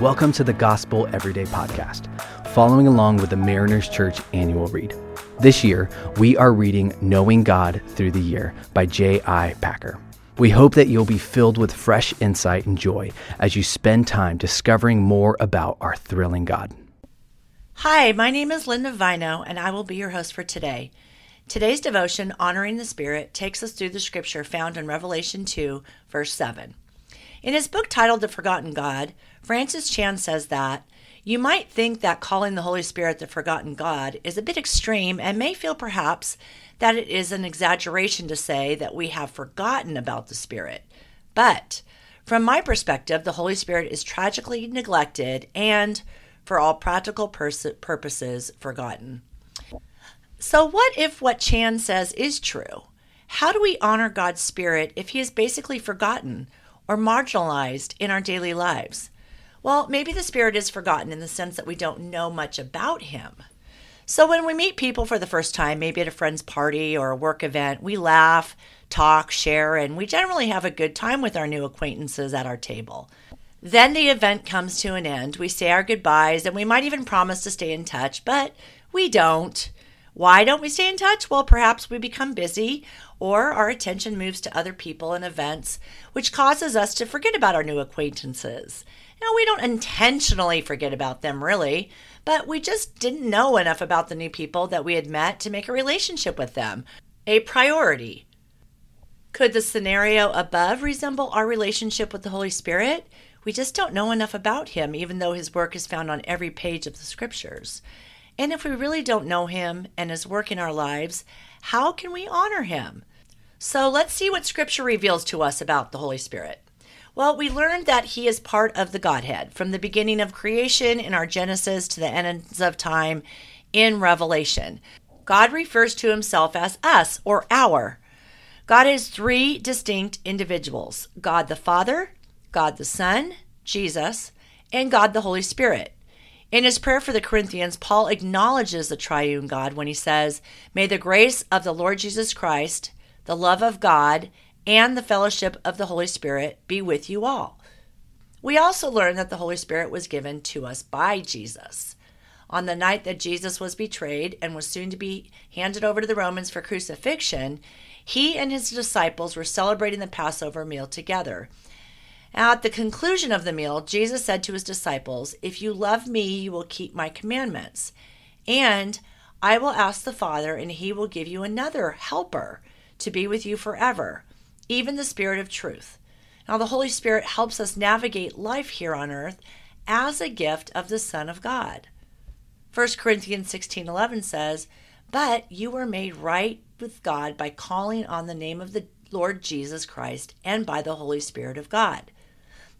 Welcome to the Gospel Everyday Podcast, following along with the Mariners Church annual read. This year, we are reading Knowing God Through the Year by J.I. Packer. We hope that you'll be filled with fresh insight and joy as you spend time discovering more about our thrilling God. Hi, my name is Linda Vino, and I will be your host for today. Today's devotion, Honoring the Spirit, takes us through the scripture found in Revelation 2, verse 7. In his book titled The Forgotten God, Francis Chan says that you might think that calling the Holy Spirit the forgotten God is a bit extreme and may feel perhaps that it is an exaggeration to say that we have forgotten about the Spirit. But from my perspective, the Holy Spirit is tragically neglected and, for all practical pers- purposes, forgotten. So, what if what Chan says is true? How do we honor God's Spirit if He is basically forgotten or marginalized in our daily lives? Well, maybe the Spirit is forgotten in the sense that we don't know much about Him. So, when we meet people for the first time, maybe at a friend's party or a work event, we laugh, talk, share, and we generally have a good time with our new acquaintances at our table. Then the event comes to an end. We say our goodbyes and we might even promise to stay in touch, but we don't. Why don't we stay in touch? Well, perhaps we become busy or our attention moves to other people and events, which causes us to forget about our new acquaintances. Now, we don't intentionally forget about them, really, but we just didn't know enough about the new people that we had met to make a relationship with them a priority. Could the scenario above resemble our relationship with the Holy Spirit? We just don't know enough about him, even though his work is found on every page of the scriptures. And if we really don't know him and his work in our lives, how can we honor him? So let's see what scripture reveals to us about the Holy Spirit. Well, we learned that he is part of the Godhead from the beginning of creation in our Genesis to the ends of time in Revelation. God refers to himself as us or our. God is three distinct individuals God the Father, God the Son, Jesus, and God the Holy Spirit. In his prayer for the Corinthians, Paul acknowledges the triune God when he says, May the grace of the Lord Jesus Christ, the love of God, and the fellowship of the Holy Spirit be with you all. We also learn that the Holy Spirit was given to us by Jesus. On the night that Jesus was betrayed and was soon to be handed over to the Romans for crucifixion, he and his disciples were celebrating the Passover meal together. At the conclusion of the meal, Jesus said to his disciples, If you love me, you will keep my commandments. And I will ask the Father, and he will give you another helper to be with you forever, even the Spirit of truth. Now, the Holy Spirit helps us navigate life here on earth as a gift of the Son of God. 1 Corinthians 16:11 says, "But you were made right with God by calling on the name of the Lord Jesus Christ and by the Holy Spirit of God."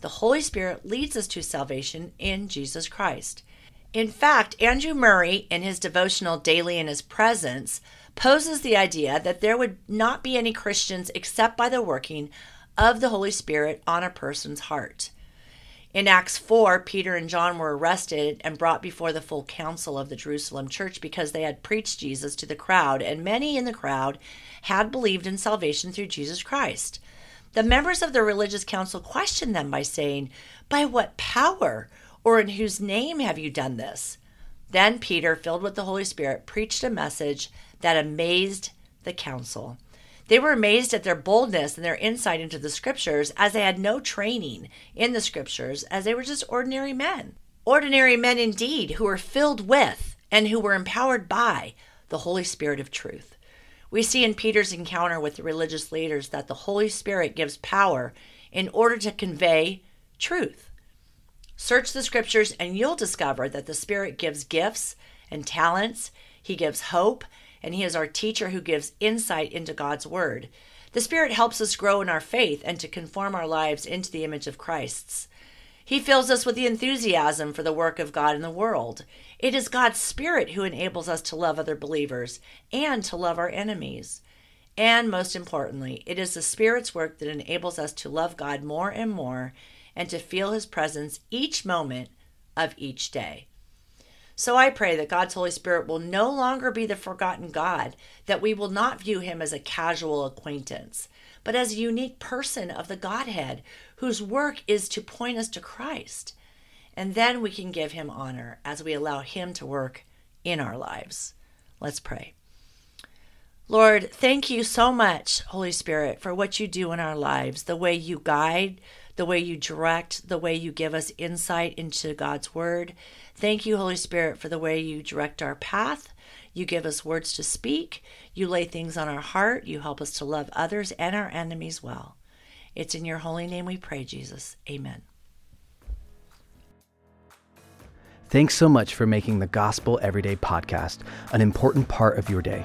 The Holy Spirit leads us to salvation in Jesus Christ. In fact, Andrew Murray, in his devotional Daily in His Presence, poses the idea that there would not be any Christians except by the working of the Holy Spirit on a person's heart. In Acts 4, Peter and John were arrested and brought before the full council of the Jerusalem church because they had preached Jesus to the crowd, and many in the crowd had believed in salvation through Jesus Christ. The members of the religious council questioned them by saying, By what power or in whose name have you done this? Then Peter, filled with the Holy Spirit, preached a message that amazed the council. They were amazed at their boldness and their insight into the scriptures, as they had no training in the scriptures, as they were just ordinary men. Ordinary men indeed, who were filled with and who were empowered by the Holy Spirit of truth. We see in Peter's encounter with the religious leaders that the Holy Spirit gives power in order to convey truth. Search the scriptures and you'll discover that the Spirit gives gifts and talents, He gives hope, and He is our teacher who gives insight into God's Word. The Spirit helps us grow in our faith and to conform our lives into the image of Christ's. He fills us with the enthusiasm for the work of God in the world. It is God's Spirit who enables us to love other believers and to love our enemies. And most importantly, it is the Spirit's work that enables us to love God more and more and to feel His presence each moment of each day. So I pray that God's Holy Spirit will no longer be the forgotten God, that we will not view Him as a casual acquaintance, but as a unique person of the Godhead whose work is to point us to Christ. and then we can give him honor as we allow him to work in our lives. Let's pray. Lord, thank you so much, Holy Spirit, for what you do in our lives, the way you guide, the way you direct, the way you give us insight into God's word. Thank you, Holy Spirit, for the way you direct our path. You give us words to speak. You lay things on our heart. You help us to love others and our enemies well. It's in your holy name we pray, Jesus. Amen. Thanks so much for making the Gospel Everyday podcast an important part of your day.